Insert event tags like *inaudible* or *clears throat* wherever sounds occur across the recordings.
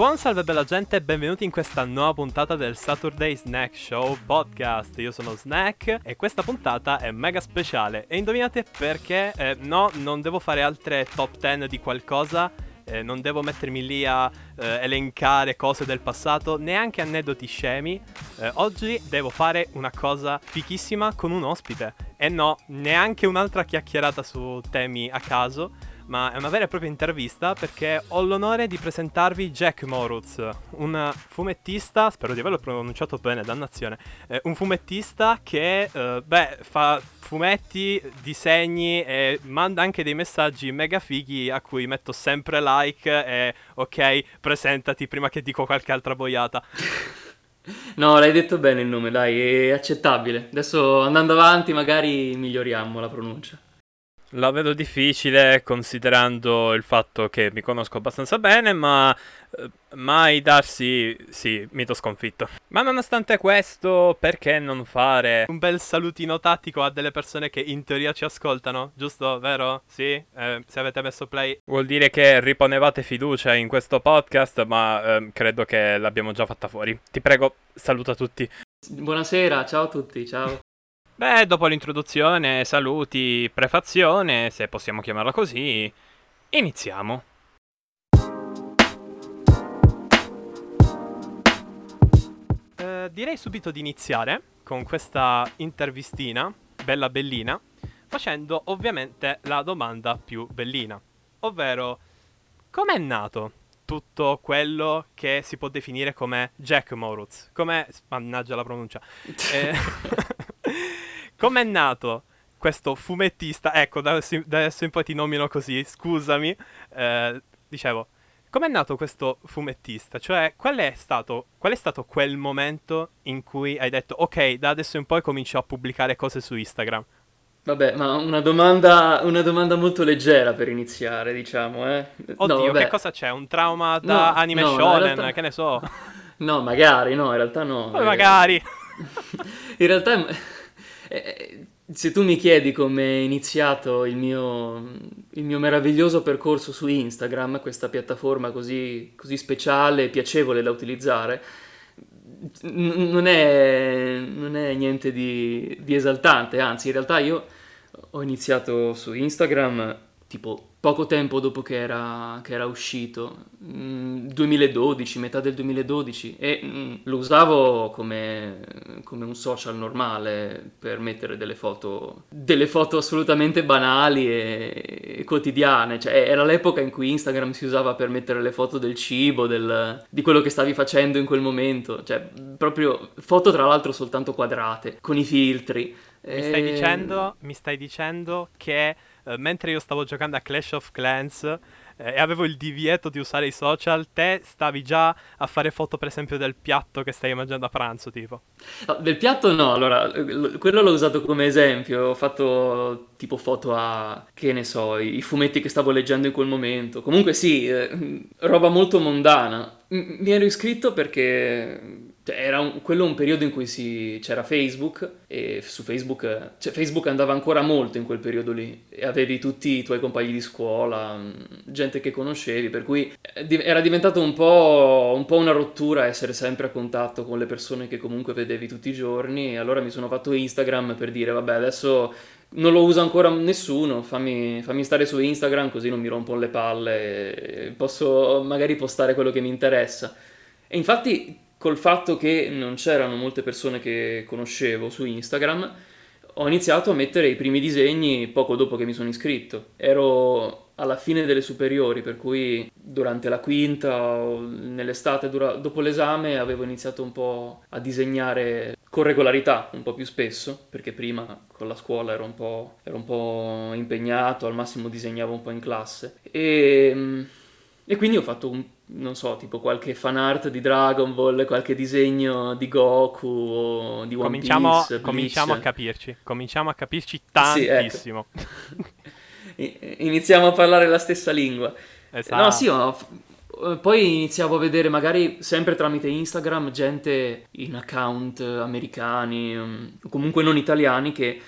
Buon salve bella gente e benvenuti in questa nuova puntata del Saturday Snack Show podcast. Io sono Snack e questa puntata è mega speciale. E indovinate perché? Eh, no, non devo fare altre top 10 di qualcosa. Eh, non devo mettermi lì a eh, elencare cose del passato, neanche aneddoti scemi. Eh, oggi devo fare una cosa fichissima con un ospite. E no, neanche un'altra chiacchierata su temi a caso ma è una vera e propria intervista perché ho l'onore di presentarvi Jack Moritz, un fumettista, spero di averlo pronunciato bene, dannazione, eh, un fumettista che, eh, beh, fa fumetti, disegni e manda anche dei messaggi mega fighi a cui metto sempre like e ok, presentati prima che dico qualche altra boiata. No, l'hai detto bene il nome, dai, è accettabile. Adesso andando avanti magari miglioriamo la pronuncia. La vedo difficile considerando il fatto che mi conosco abbastanza bene, ma eh, mai darsi, sì, mito sconfitto. Ma nonostante questo, perché non fare un bel salutino tattico a delle persone che in teoria ci ascoltano? Giusto, vero? Sì? Eh, se avete messo play. Vuol dire che riponevate fiducia in questo podcast, ma eh, credo che l'abbiamo già fatta fuori. Ti prego, saluta tutti. Buonasera, ciao a tutti, ciao. Beh, dopo l'introduzione, saluti, prefazione, se possiamo chiamarla così, iniziamo. Eh, direi subito di iniziare con questa intervistina, bella bellina, facendo ovviamente la domanda più bellina, ovvero com'è nato tutto quello che si può definire come Jack Moritz? Come... mannaggia la pronuncia. *laughs* eh, *laughs* *laughs* Com'è nato questo fumettista? Ecco, da adesso in poi ti nomino così, scusami. Eh, dicevo, com'è nato questo fumettista? Cioè, qual è, stato, qual è stato quel momento in cui hai detto, ok, da adesso in poi comincio a pubblicare cose su Instagram? Vabbè, ma una domanda, una domanda molto leggera per iniziare, diciamo, eh. Oddio, no, che cosa c'è? Un trauma da no, anime no, shonen, realtà... che ne so? *laughs* No, magari, no, in realtà no. Come magari? *laughs* in realtà *laughs* eh, se tu mi chiedi come è iniziato il mio, il mio, meraviglioso percorso su Instagram, questa piattaforma così, così speciale e piacevole da utilizzare, non è, non è niente di, di esaltante, anzi in realtà io ho iniziato su Instagram tipo poco tempo dopo che era, che era uscito, 2012, mm, metà del 2012, e mm, lo usavo come, come, un social normale per mettere delle foto, delle foto assolutamente banali e, e, quotidiane, cioè era l'epoca in cui Instagram si usava per mettere le foto del cibo, del, di quello che stavi facendo in quel momento, cioè proprio foto tra l'altro soltanto quadrate, con i filtri. Mi stai, e... dicendo, mi stai dicendo che eh, mentre io stavo giocando a Clash of Clans eh, e avevo il divieto di usare i social, te stavi già a fare foto per esempio del piatto che stai mangiando a pranzo, tipo? No, del piatto no, allora, quello l'ho usato come esempio, ho fatto tipo foto a, che ne so, i fumetti che stavo leggendo in quel momento. Comunque sì, eh, roba molto mondana. M- mi ero iscritto perché cioè, era un, quello un periodo in cui si, c'era Facebook e su Facebook, cioè Facebook andava ancora molto in quel periodo lì e avevi tutti i tuoi compagni di scuola, mm, gente che conoscevi, per cui eh, era diventato un po', un po' una rottura essere sempre a contatto con le persone che comunque vedevi tutti i giorni e allora mi sono fatto Instagram per dire vabbè adesso non lo usa ancora nessuno, fammi, fammi, stare su Instagram così non mi rompo le palle posso magari postare quello che mi interessa. E infatti col fatto che non c'erano molte persone che conoscevo su Instagram, ho iniziato a mettere i primi disegni poco dopo che mi sono iscritto. Ero alla fine delle superiori, per cui durante la quinta o nell'estate dura- dopo l'esame avevo iniziato un po' a disegnare con regolarità, un po' più spesso, perché prima con la scuola ero un po', ero un po impegnato, al massimo disegnavo un po' in classe. E, e quindi ho fatto un non so, tipo qualche fan art di Dragon Ball, qualche disegno di Goku o di One cominciamo, Piece. Cominciamo a capirci, cominciamo a capirci tantissimo. Sì, ecco. *laughs* Iniziamo a parlare la stessa lingua. Esatto. No, sì, ho, poi iniziavo a vedere magari sempre tramite Instagram gente in account americani, mm, comunque non italiani, che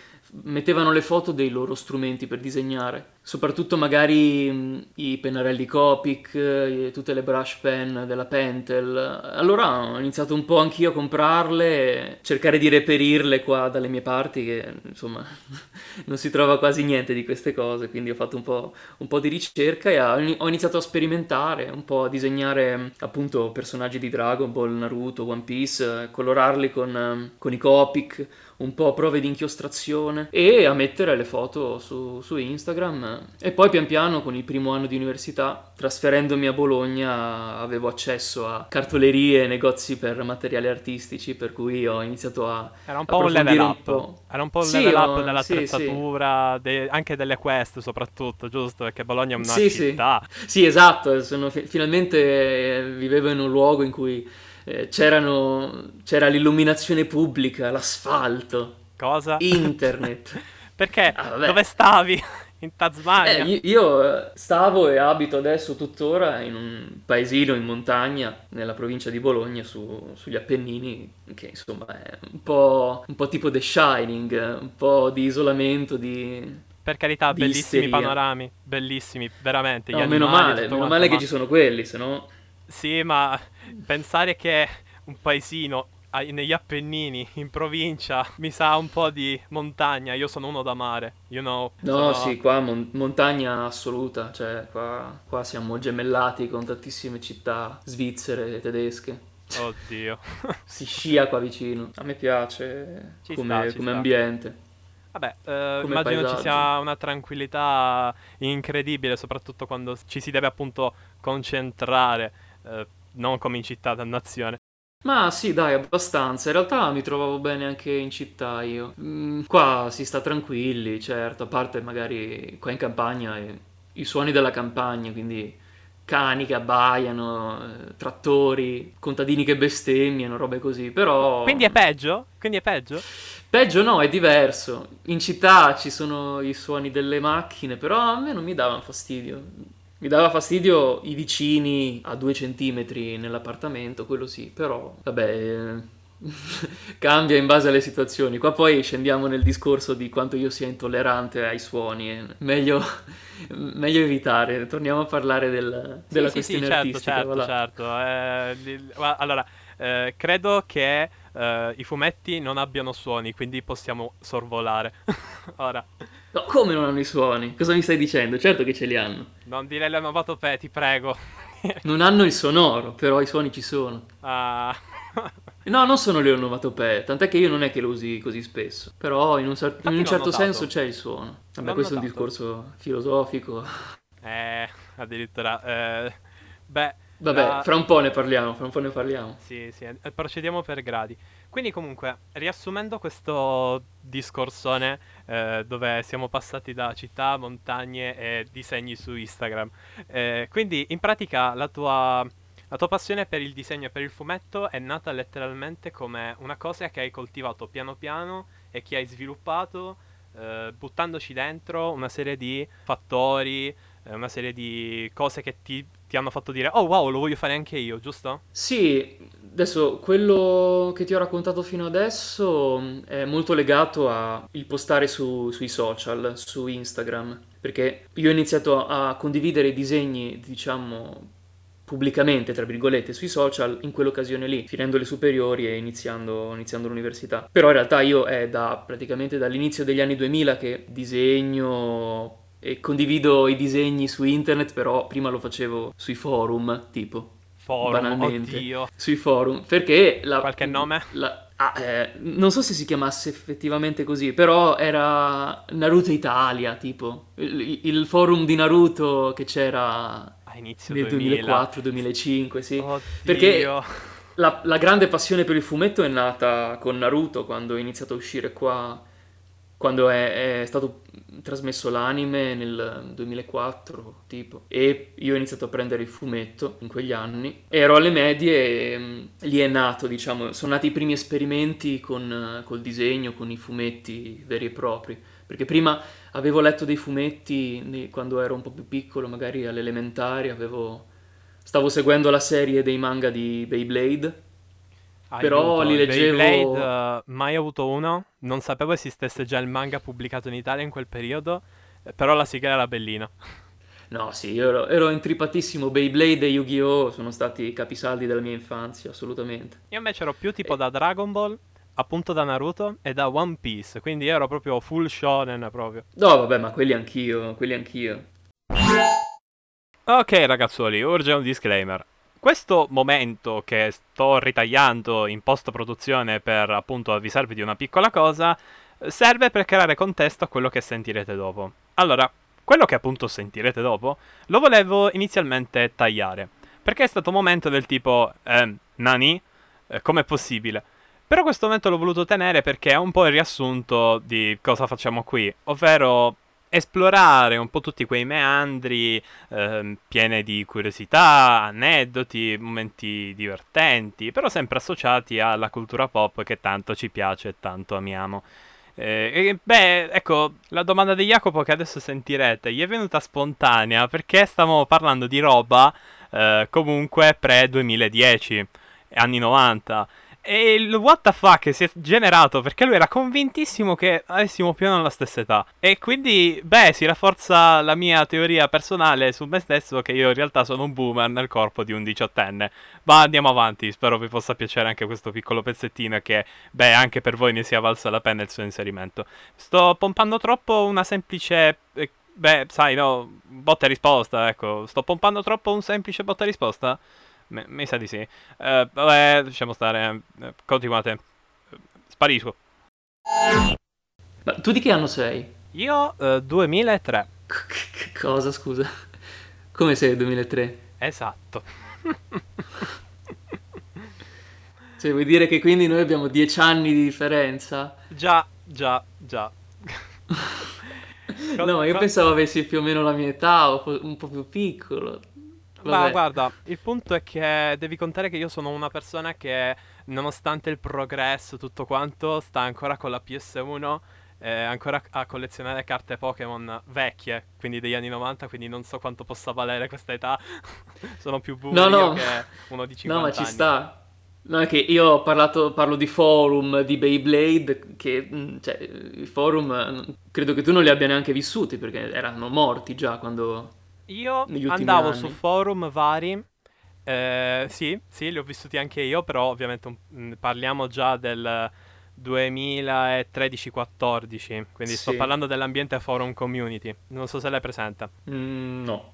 mettevano le foto dei loro strumenti per disegnare, soprattutto magari mh, i pennarelli Copic, eh, tutte le brush pen della Pentel. Allora ho iniziato un po' anch'io a comprarle, cercare di reperirle qua dalle mie parti, che insomma *laughs* non si trova quasi niente di queste cose, quindi ho fatto un po', un po di ricerca e ho iniziato a sperimentare, un po' a disegnare appunto personaggi di Dragon Ball, Naruto, One Piece, colorarli con, con i Copic un po' prove di inchiostrazione e a mettere le foto su, su, Instagram. E poi pian piano con il primo anno di università, trasferendomi a Bologna, avevo accesso a cartolerie e negozi per materiali artistici, per cui ho iniziato a... Era un po' un level up. Un Era un po' un sì, level up dell'attrezzatura, sì, sì. De, anche delle quest soprattutto, giusto? Perché Bologna è una sì, città. Sì, sì esatto, Sono, finalmente eh, vivevo in un luogo in cui eh, c'era l'illuminazione pubblica, l'asfalto. Cosa? Internet. *laughs* Perché? Ah, Dove stavi? *laughs* In Tasmania? Eh, io stavo e abito adesso tuttora in un paesino in montagna nella provincia di Bologna su, sugli Appennini che insomma è un po', un po' tipo The Shining, un po' di isolamento, di... Per carità, di bellissimi isteria. panorami, bellissimi, veramente. No, meno male, meno male ma... che ci sono quelli, se no... Sì, ma pensare che un paesino negli Appennini, in provincia, mi sa un po' di montagna. Io sono uno da mare, you know. No, sono... sì, qua mon- montagna assoluta. Cioè, qua, qua, siamo gemellati con tantissime città svizzere e tedesche. Oddio. *laughs* si scia qua vicino. A me piace ci come, sta, come ambiente. Vabbè, eh, immagino paesaggio. ci sia una tranquillità incredibile, soprattutto quando ci si deve appunto concentrare eh, non come in città, dannazione. Ma sì, dai, abbastanza. In realtà mi trovavo bene anche in città io. Mm, qua si sta tranquilli, certo, a parte magari qua in campagna i, i suoni della campagna, quindi cani che abbaiano, eh, trattori, contadini che bestemmiano, robe così, però... Quindi è peggio? Quindi è peggio? Peggio no, è diverso. In città ci sono i suoni delle macchine, però a me non mi davano fastidio. Mi dava fastidio i vicini a due centimetri nell'appartamento, quello sì, però vabbè, eh, *laughs* cambia in base alle situazioni. Qua poi scendiamo nel discorso di quanto io sia intollerante ai suoni, eh. meglio, *laughs* meglio evitare, torniamo a parlare del, della sì, questione sì, sì, certo, artistica. Certo, certo. Eh, allora, eh, credo che eh, i fumetti non abbiano suoni, quindi possiamo sorvolare. *laughs* Ora. No, come non hanno i suoni? Cosa mi stai dicendo? Certo che ce li hanno. Non dire le onomatopee, ti prego. *laughs* non hanno il sonoro, però i suoni ci sono. Ah. *laughs* no, non sono le onomatopee, tant'è che io non è che lo usi così spesso. Però in un, cer- in un certo senso c'è il suono. Vabbè, non questo notato. è un discorso filosofico. Eh, addirittura. Eh, beh, Vabbè, la... fra un po' ne parliamo, fra un po' ne parliamo. Sì, sì, eh, procediamo per gradi. Quindi comunque, riassumendo questo discorsone eh, dove siamo passati da città, montagne e disegni su Instagram. Eh, quindi in pratica la tua, la tua passione per il disegno e per il fumetto è nata letteralmente come una cosa che hai coltivato piano piano e che hai sviluppato eh, buttandoci dentro una serie di fattori, eh, una serie di cose che ti ti hanno fatto dire, oh wow, lo voglio fare anche io, giusto? Sì, adesso quello che ti ho raccontato fino adesso mm, è molto legato al postare su, sui social, su Instagram, perché io ho iniziato a condividere i disegni, diciamo, pubblicamente, tra virgolette, sui social in quell'occasione lì, finendo le superiori e iniziando, iniziando l'università. Però in realtà io è da praticamente dall'inizio degli anni 2000 che disegno e condivido i disegni su internet, però prima lo facevo sui forum, tipo. Forum, banalmente. Oddio. Sui forum, perché la... Qualche nome? La, ah, eh, non so se si chiamasse effettivamente così, però era Naruto Italia, tipo. Il, il forum di Naruto che c'era a inizio nel 2004-2005, sì. Oddio. Perché la, la grande passione per il fumetto è nata con Naruto, quando è iniziato a uscire qua quando è, è, stato trasmesso l'anime nel 2004, tipo, e io ho iniziato a prendere il fumetto in quegli anni. Ero alle medie e um, lì è nato, diciamo, sono nati i primi esperimenti con, col disegno, con i fumetti veri e propri. Perché prima avevo letto dei fumetti quando ero un po' più piccolo, magari alle elementari, avevo... stavo seguendo la serie dei manga di Beyblade Però Aiuto, li leggevo... Beyblade, uh, mai avuto uno. Non sapevo esistesse già il manga pubblicato in Italia in quel periodo. eh, Però la sigla era bellina. No, sì, io ero, ero intripatissimo. Beyblade e Yu-Gi-Oh! sono stati i capisaldi della mia infanzia, assolutamente. Io invece ero più tipo E- da Dragon Ball, appunto da Naruto e da One Piece. Quindi io ero proprio full shonen proprio. No, vabbè, ma quelli anch'io, quelli anch'io. Ok ragazzuoli, urge un disclaimer. Questo momento che sto ritagliando in post-produzione per appunto avvisarvi di una piccola cosa eh, serve per creare contesto a quello che sentirete dopo. Allora, quello che appunto sentirete dopo lo volevo inizialmente tagliare, perché è stato un momento del tipo, ehm, Nani? Eh, com'è possibile? Però questo momento l'ho voluto tenere perché è un po' il riassunto di cosa facciamo qui, ovvero esplorare un po' tutti quei meandri ehm, piene di curiosità, aneddoti, momenti divertenti, però sempre associati alla cultura pop che tanto ci piace e tanto amiamo. Eh, beh, ecco, la domanda di Jacopo che adesso sentirete gli è venuta spontanea perché stavamo parlando di roba eh, comunque pre-2010, anni 90. E il what the fuck si è generato perché lui era convintissimo che avessimo più o meno la stessa età. E quindi, beh, si rafforza la mia teoria personale su me stesso che io in realtà sono un boomer nel corpo di un diciottenne. Ma andiamo avanti, spero vi possa piacere anche questo piccolo pezzettino che, beh, anche per voi ne sia valsa la pena il suo inserimento. Sto pompando troppo una semplice... eh, Beh, sai, no, botta e risposta, ecco. Sto pompando troppo un semplice botta e risposta? Me- mi sa di sì. Eh, vabbè, lasciamo stare. Eh, continuate. Sparisco. Ma tu di che anno sei? Io, eh, 2003. C- cosa, scusa? Come sei 2003? Esatto. *laughs* Cioè, vuoi dire che quindi noi abbiamo dieci anni di differenza? Già, già, già. *laughs* No, io pensavo avessi più o meno la mia età o un po' più piccolo. Ma guarda, il punto è che devi contare che io sono una persona che, nonostante il progresso, tutto quanto, sta ancora con la PS1, eh, ancora a collezionare carte Pokémon vecchie, quindi degli anni 90, quindi non so quanto possa valere questa età. *laughs* sono più boomer No, no. che uno di 50 No, ma ci anni. sta. No, è che io ho parlato, parlo di forum, di Beyblade, che, mh, cioè, i forum eh, credo che tu non li abbia neanche vissuti, perché erano morti già quando... Io andavo anni. su forum vari, eh, sì, sì, li ho vissuti anche io, però ovviamente un- mh, parliamo già del 2013-14, quindi sto Sì. parlando dell'ambiente forum community, non so se l'hai presente. Mm, no.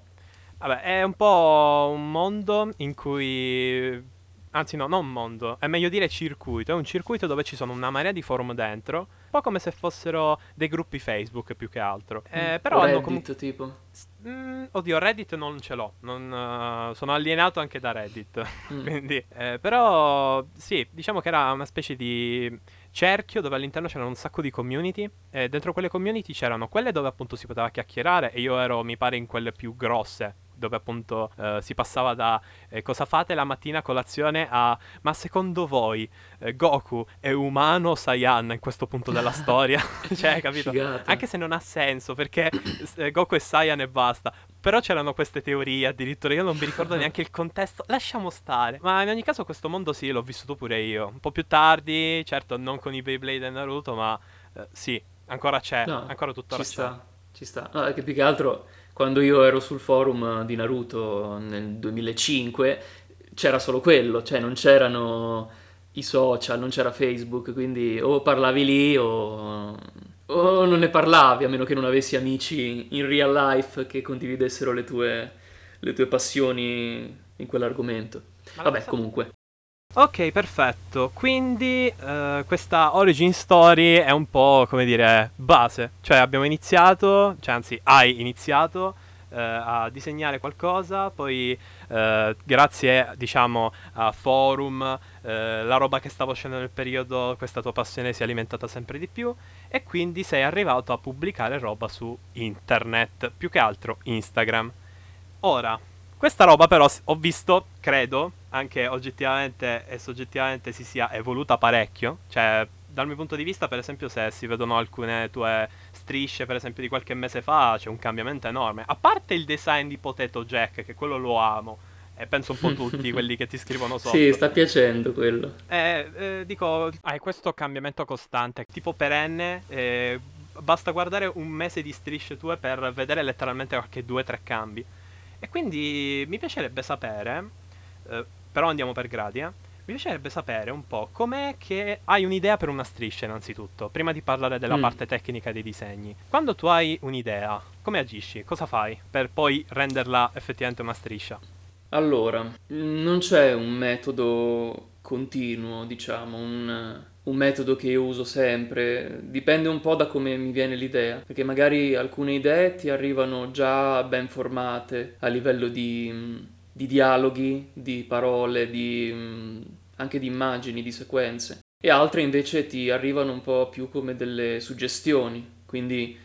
Vabbè, è un po' un mondo in cui... Anzi no, non mondo, è meglio dire circuito, è un circuito dove ci sono una marea di forum dentro, un po' come se fossero dei gruppi Facebook più che altro. Eh, però O hanno comunque... tipo. Mm, oddio, Reddit non ce l'ho. non, eh, sono alienato anche da Reddit. *laughs* Mm. Quindi, eh, però, sì, diciamo che era una specie di cerchio dove all'interno c'erano un sacco di community. E dentro quelle community c'erano quelle dove appunto si poteva chiacchierare. E io ero, mi pare, in quelle più grosse. Dove appunto eh, si passava da eh, cosa fate la mattina a colazione a ma secondo voi eh, Goku è umano o Saiyan in questo punto della *laughs* storia? *laughs* cioè, capito? Figata. Anche se non ha senso, perché eh, Goku è Saiyan e basta. Però c'erano queste teorie, addirittura io non mi ricordo *laughs* neanche il contesto. Lasciamo stare. Ma in ogni caso questo mondo sì, l'ho vissuto pure io. Un po' più tardi, certo non con i Beyblade e Naruto, ma eh, sì, ancora c'è, No, ancora tuttora ci c'è. sta, ci sta. No, che più che altro quando io ero sul forum di Naruto nel 2005 c'era solo quello, cioè non c'erano i social, non c'era Facebook, quindi o parlavi lì o, o non ne parlavi, a meno che non avessi amici in real life che condividessero le tue, le tue passioni in quell'argomento. Vabbè, comunque. Ok, perfetto. Quindi eh, questa origin story è un po' come dire base. Cioè abbiamo iniziato, cioè anzi hai iniziato eh, a disegnare qualcosa, poi eh, grazie diciamo a forum, eh, la roba che stava uscendo nel periodo, questa tua passione si è alimentata sempre di più e quindi sei arrivato a pubblicare roba su internet, più che altro Instagram. Ora, questa roba però ho visto, credo, anche oggettivamente e soggettivamente si sia evoluta parecchio. Cioè, dal mio punto di vista, per esempio, se si vedono alcune tue strisce, per esempio, di qualche mese fa, c'è un cambiamento enorme. A parte il design di Potato Jack, che quello lo amo, e penso un po' tutti *laughs* quelli che ti scrivono sotto. Sì, sta piacendo quello. Eh, eh, dico, hai questo cambiamento costante, tipo perenne, eh, basta guardare un mese di strisce tue per vedere letteralmente qualche due o tre cambi. E quindi mi piacerebbe sapere, eh, però andiamo per gradi, eh. Mi piacerebbe sapere un po' com'è che hai un'idea per una striscia innanzitutto, prima di parlare della mm. parte tecnica dei disegni. Quando tu hai un'idea, come agisci? Cosa fai per poi renderla effettivamente una striscia? Allora, non c'è un metodo continuo, diciamo, un, un metodo che io uso sempre, dipende un po' da come mi viene l'idea, perché magari alcune idee ti arrivano già ben formate a livello di, di dialoghi, di parole, di, anche di immagini, di sequenze, e altre invece ti arrivano un po' più come delle suggestioni, quindi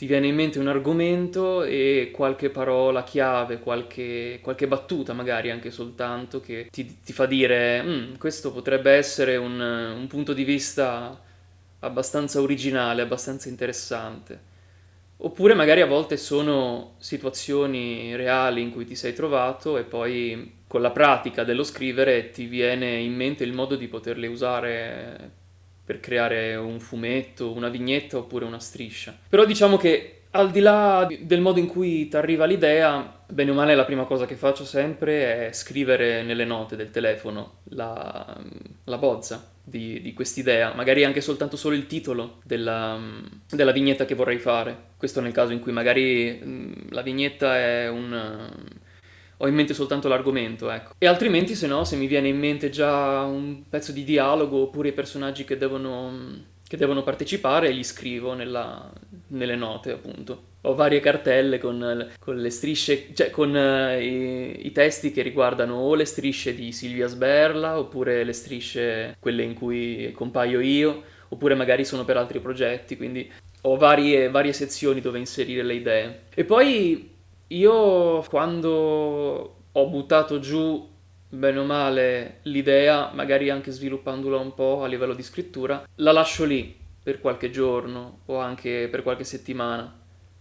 ti viene in mente un argomento e qualche parola chiave, qualche, qualche battuta magari anche soltanto che ti, ti fa dire mm, questo potrebbe essere un, un punto di vista abbastanza originale, abbastanza interessante. Oppure magari a volte sono situazioni reali in cui ti sei trovato e poi con la pratica dello scrivere ti viene in mente il modo di poterle usare per creare un fumetto, una vignetta oppure una striscia. Però diciamo che al di là del modo in cui ti arriva l'idea, bene o male la prima cosa che faccio sempre è scrivere nelle note del telefono la, la bozza di, di quest'idea, magari anche soltanto solo il titolo della, della, vignetta che vorrei fare. Questo nel caso in cui magari la vignetta è un ho in mente soltanto l'argomento, ecco. E altrimenti, se no, se mi viene in mente già un pezzo di dialogo oppure i personaggi che devono, che devono partecipare, li scrivo nella, nelle note, appunto. Ho varie cartelle con, con le strisce, cioè con uh, i, i, testi che riguardano o le strisce di Silvia Sberla, oppure le strisce, quelle in cui compaio io, oppure magari sono per altri progetti, quindi ho varie, varie sezioni dove inserire le idee. E poi io quando ho buttato giù bene o male l'idea, magari anche sviluppandola un po' a livello di scrittura, la lascio lì per qualche giorno o anche per qualche settimana,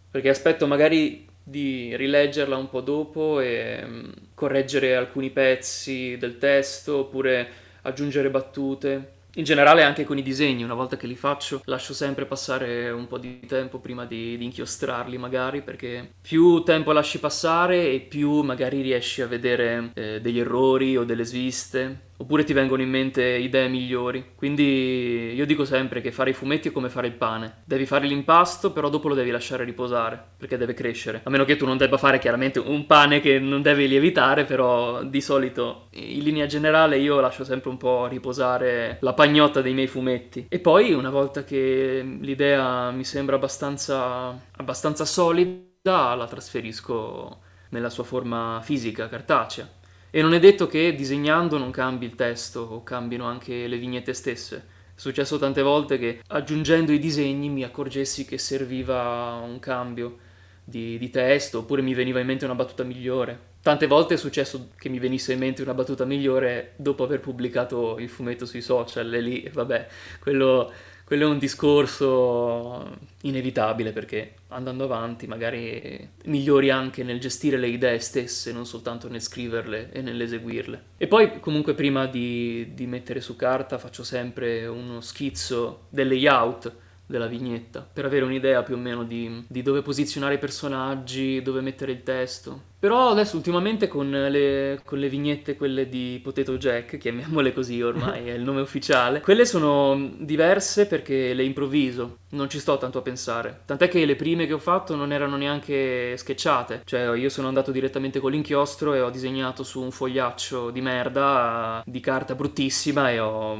perché aspetto magari di rileggerla un po' dopo e mm, correggere alcuni pezzi del testo oppure aggiungere battute in generale anche con i disegni, una volta che li faccio, lascio sempre passare un po' di tempo prima di, di, inchiostrarli magari, perché più tempo lasci passare e più magari riesci a vedere eh, degli errori o delle sviste oppure ti vengono in mente idee migliori. Quindi io dico sempre che fare i fumetti è come fare il pane. Devi fare l'impasto, però dopo lo devi lasciare riposare, perché deve crescere. A meno che tu non debba fare chiaramente un pane che non deve lievitare, però di solito in linea generale io lascio sempre un po' riposare la pagnotta dei miei fumetti. E poi una volta che l'idea mi sembra abbastanza, abbastanza solida, la trasferisco nella sua forma fisica, cartacea e non è detto che disegnando non cambi il testo o cambino anche le vignette stesse. È successo tante volte che aggiungendo i disegni mi accorgessi che serviva un cambio di, di testo oppure mi veniva in mente una battuta migliore. Tante volte è successo che mi venisse in mente una battuta migliore dopo aver pubblicato il fumetto sui social e lì, vabbè, quello quello è un discorso inevitabile perché andando avanti magari migliori anche nel gestire le idee stesse, non soltanto nel scriverle e nell'eseguirle. E poi comunque prima di, di mettere su carta faccio sempre uno schizzo del layout della vignetta per avere un'idea più o meno di, di dove posizionare i personaggi, dove mettere il testo. Però adesso ultimamente con le, con le, vignette, quelle di Potato Jack, chiamiamole così ormai, è il nome ufficiale, quelle sono diverse perché le improvviso, non ci sto tanto a pensare. Tant'è che le prime che ho fatto non erano neanche sketchate, cioè io sono andato direttamente con l'inchiostro e ho disegnato su un fogliaccio di merda, di carta bruttissima e ho,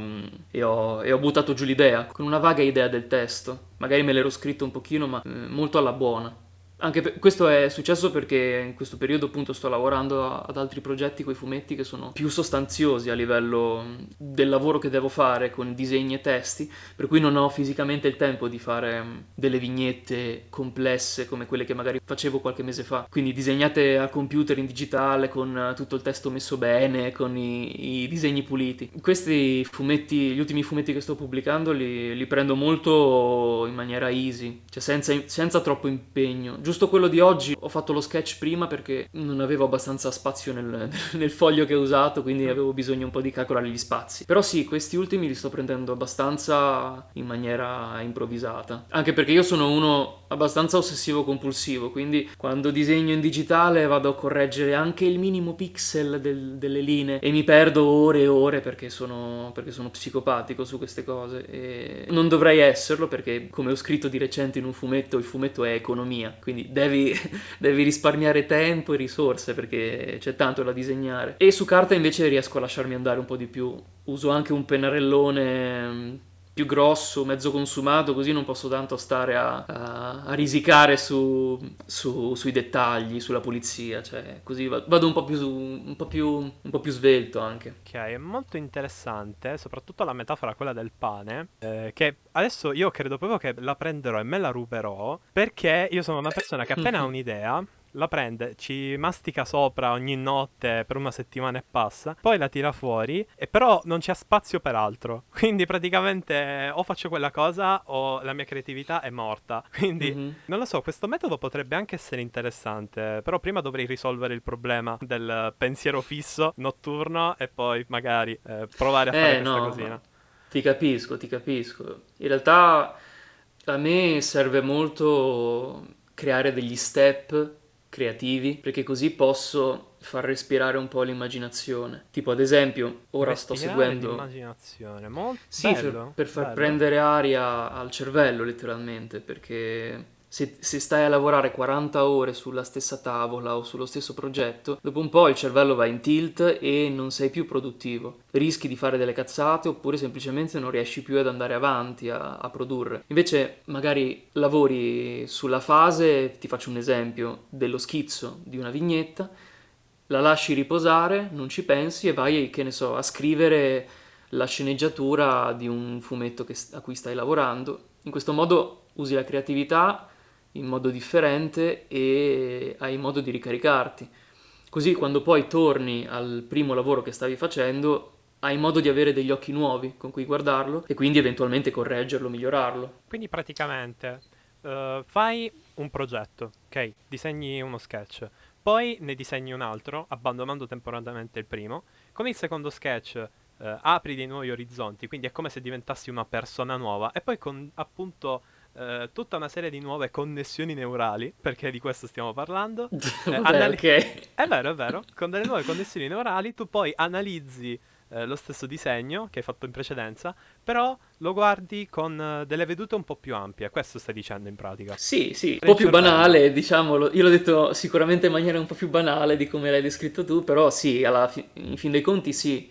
e ho, e ho buttato giù l'idea, con una vaga idea del testo. Magari me l'ero scritto un pochino, ma eh, molto alla buona. Anche per, questo è successo perché in questo periodo appunto sto lavorando ad altri progetti con i fumetti che sono più sostanziosi a livello del lavoro che devo fare con disegni e testi, per cui non ho fisicamente il tempo di fare delle vignette complesse come quelle che magari facevo qualche mese fa, quindi disegnate al computer in digitale con tutto il testo messo bene, con i, i disegni puliti. Questi fumetti, gli ultimi fumetti che sto pubblicando li, li prendo molto in maniera easy, cioè senza, senza troppo impegno Giusto quello di oggi ho fatto lo sketch prima perché non avevo abbastanza spazio nel, *laughs* nel foglio che ho usato, quindi avevo bisogno un po' di calcolare gli spazi. Però sì, questi ultimi li sto prendendo abbastanza in maniera improvvisata. Anche perché io sono uno abbastanza ossessivo compulsivo, quindi quando disegno in digitale vado a correggere anche il minimo pixel del, delle linee e mi perdo ore e ore perché sono, perché sono psicopatico su queste cose. E non dovrei esserlo perché, come ho scritto di recente in un fumetto, il fumetto è economia, quindi devi, *laughs* devi risparmiare tempo e risorse perché c'è tanto da disegnare. E su carta invece riesco a lasciarmi andare un po' di più. Uso anche un pennarellone più grosso, mezzo consumato, così non posso tanto stare a, a, a risicare su, su, sui dettagli, sulla pulizia, cioè così vado un po' più, un po più, un po più svelto anche. Ok, è molto interessante, soprattutto la metafora, quella del pane, eh, che adesso io credo proprio che la prenderò e me la ruberò, perché io sono una persona che appena ha *laughs* un'idea la prende, ci mastica sopra ogni notte per una settimana e passa, poi la tira fuori e però non c'è spazio per altro. *laughs* Quindi praticamente o faccio quella cosa o la mia creatività è morta. *laughs* Quindi mm-hmm. non lo so, questo metodo potrebbe anche essere interessante, però prima dovrei risolvere il problema del pensiero fisso notturno e poi magari eh, provare a fare eh, questa no, cosina. Ti capisco, ti capisco. In realtà a me serve molto creare degli step creativi, perché così posso far respirare un po' l'immaginazione. Tipo, ad esempio, ora sto seguendo. L'immaginazione, molto sì, bello, per, per far bello. prendere aria al cervello, letteralmente, perché se, se, stai a lavorare 40 ore sulla stessa tavola o sullo stesso progetto, dopo un po' il cervello va in tilt e non sei più produttivo. Rischi di fare delle cazzate oppure semplicemente non riesci più ad andare avanti a, a produrre. Invece magari lavori sulla fase, ti faccio un esempio, dello schizzo di una vignetta, la lasci riposare, non ci pensi e vai, che ne so, a scrivere la sceneggiatura di un fumetto che, a cui stai lavorando. In questo modo usi la creatività in modo differente e hai modo di ricaricarti. Così quando poi torni al primo lavoro che stavi facendo, hai modo di avere degli occhi nuovi con cui guardarlo e quindi eventualmente correggerlo, migliorarlo. Quindi praticamente uh, fai un progetto, ok? Disegni uno sketch, poi ne disegni un altro, abbandonando temporaneamente il primo. Con il secondo sketch uh, apri dei nuovi orizzonti, quindi è come se diventassi una persona nuova e poi con appunto Uh, tutta una serie di nuove connessioni neurali, perché di questo stiamo parlando. *laughs* eh, anali- okay. È vero, è vero. Con delle nuove connessioni neurali tu poi analizzi eh, lo stesso disegno che hai fatto in precedenza, però lo guardi con uh, delle vedute un po' più ampie. Questo stai dicendo in pratica. Sì, sì, un po' più banale, diciamolo. Io l'ho detto sicuramente in maniera un po' più banale di come l'hai descritto tu, però sì, alla fi- in fin dei conti sì.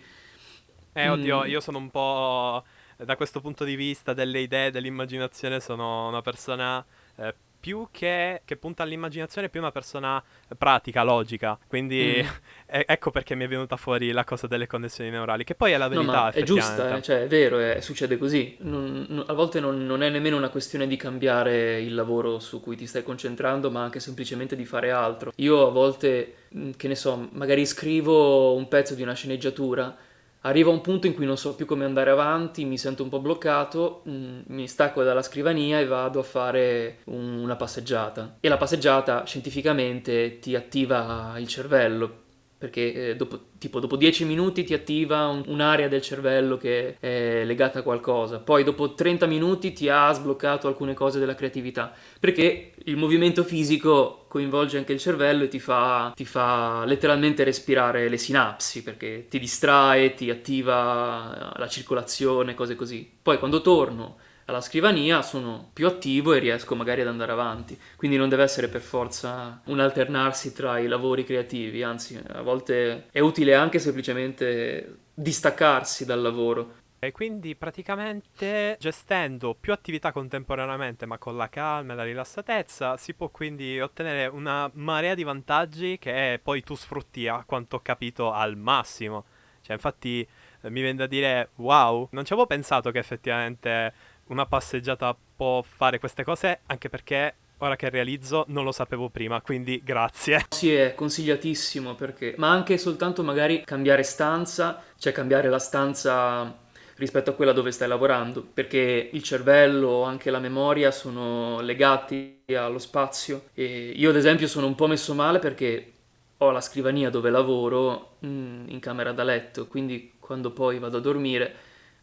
Eh, oddio, mm. io sono un po' da questo punto di vista delle idee, dell'immaginazione, sono una persona eh, più che, che, punta all'immaginazione, più una persona pratica, logica. Quindi mm. *laughs* e- ecco perché mi è venuta fuori la cosa delle connessioni neurali, che poi è la verità. No, è giusta, eh, cioè è vero, è, succede così. Non, non, a volte non, non, è nemmeno una questione di cambiare il lavoro su cui ti stai concentrando, ma anche semplicemente di fare altro. Io a volte, mm, che ne so, magari scrivo un pezzo di una sceneggiatura Arriva un punto in cui non so più come andare avanti, mi sento un po' bloccato, mm, mi stacco dalla scrivania e vado a fare un, una passeggiata. E la passeggiata scientificamente ti attiva il cervello, perché eh, dopo, tipo dopo 10 minuti ti attiva un, un'area del cervello che è legata a qualcosa, poi dopo 30 minuti ti ha sbloccato alcune cose della creatività, perché il movimento fisico coinvolge anche il cervello e ti fa, ti fa letteralmente respirare le sinapsi, perché ti distrae, ti attiva la circolazione, cose così. Poi quando torno alla scrivania sono più attivo e riesco magari ad andare avanti. Quindi non deve essere per forza un alternarsi tra i lavori creativi, anzi a volte è utile anche semplicemente distaccarsi dal lavoro. E quindi praticamente gestendo più attività contemporaneamente ma con la calma e la rilassatezza si può quindi ottenere una marea di vantaggi che poi tu sfrutti a quanto ho capito al massimo. Cioè infatti eh, mi viene da dire wow, non ci avevo pensato che effettivamente una passeggiata può fare queste cose, anche perché ora che realizzo non lo sapevo prima, quindi grazie. Sì, è consigliatissimo perché, ma anche soltanto magari cambiare stanza, cioè cambiare la stanza rispetto a quella dove stai lavorando, perché il cervello anche la memoria sono legati allo spazio e io ad esempio sono un po' messo male perché ho la scrivania dove lavoro mm, in camera da letto, quindi quando poi vado a dormire,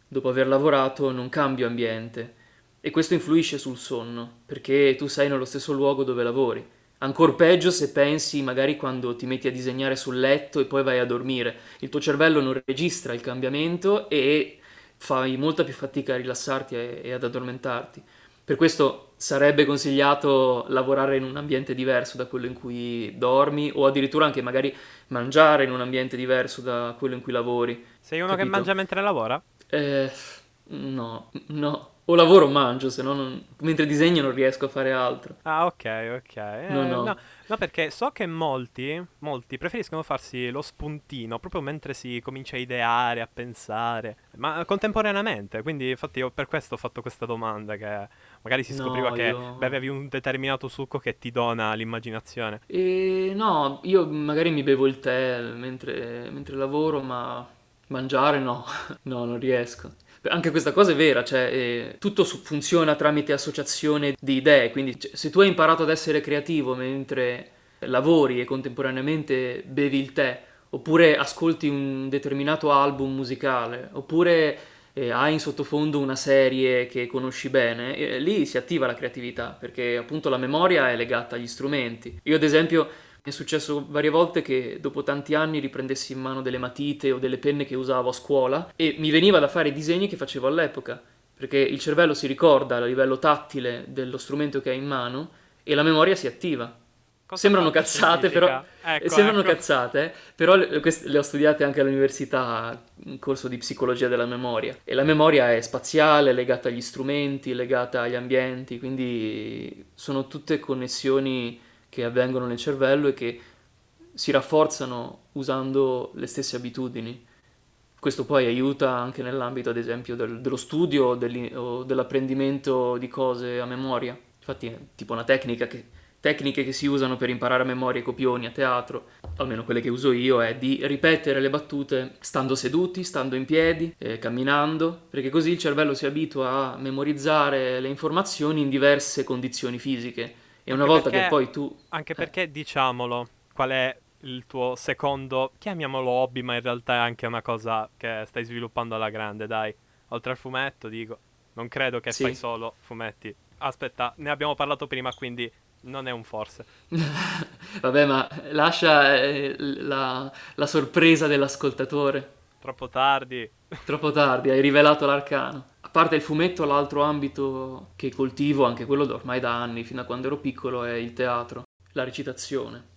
dopo aver lavorato, non cambio ambiente e questo influisce sul sonno, perché tu sei nello stesso luogo dove lavori. Ancora peggio se pensi magari quando ti metti a disegnare sul letto e poi vai a dormire. Il tuo cervello non registra il cambiamento e fai molta più fatica a rilassarti e, e ad addormentarti. Per questo sarebbe consigliato lavorare in un ambiente diverso da quello in cui dormi o addirittura anche magari mangiare in un ambiente diverso da quello in cui lavori. Sei uno capito? che mangia mentre lavora? Eh, no, no. O lavoro o mangio, se no non... mentre disegno non riesco a fare altro. Ah, ok, ok. Eh, no, no. no, no, perché so che molti, molti preferiscono farsi lo spuntino proprio mentre si comincia a ideare, a pensare, ma contemporaneamente. Quindi, infatti, io per questo ho fatto questa domanda, che magari si scopriva no, che io... bevevi un determinato succo che ti dona l'immaginazione. E no, io magari mi bevo il tè mentre, mentre lavoro, ma mangiare no, *laughs* no, non riesco. Anche questa cosa è vera, cioè eh, tutto su- funziona tramite associazione di idee, quindi cioè, se tu hai imparato ad essere creativo mentre lavori e contemporaneamente bevi il tè, oppure ascolti un determinato album musicale, oppure eh, hai in sottofondo una serie che conosci bene, eh, lì si attiva la creatività, perché appunto la memoria è legata agli strumenti. Io ad esempio è successo varie volte che dopo tanti anni riprendessi in mano delle matite o delle penne che usavo a scuola e mi veniva da fare i disegni che facevo all'epoca, perché il cervello si ricorda a livello tattile dello strumento che ha in mano e la memoria si attiva. Cosa sembrano cazzate, però, ecco, sembrano ecco. cazzate, però le, le ho studiate anche all'università in corso di psicologia della memoria. E la memoria è spaziale, legata agli strumenti, legata agli ambienti, quindi sono tutte connessioni che avvengono nel cervello e che si rafforzano usando le stesse abitudini. Questo poi aiuta anche nell'ambito, ad esempio, del, dello studio o dell'apprendimento di cose a memoria. Infatti è tipo una tecnica che, tecniche che si usano per imparare a memoria i copioni a teatro, almeno quelle che uso io, è di ripetere le battute stando seduti, stando in piedi, eh, camminando, perché così il cervello si abitua a memorizzare le informazioni in diverse condizioni fisiche e una volta perché, che poi tu... Anche eh. perché, diciamolo, qual è il tuo secondo, chiamiamolo hobby, ma in realtà è anche una cosa che stai sviluppando alla grande, dai. Oltre al fumetto, dico, non credo che sì. fai solo fumetti. Aspetta, ne abbiamo parlato prima, quindi non è un forse. *laughs* Vabbè, ma lascia eh, la, la sorpresa dell'ascoltatore. Troppo tardi. *laughs* Troppo tardi, hai rivelato l'arcano. A parte il fumetto, l'altro ambito che coltivo, anche quello ormai da anni, fino a quando ero piccolo, è il teatro, la recitazione.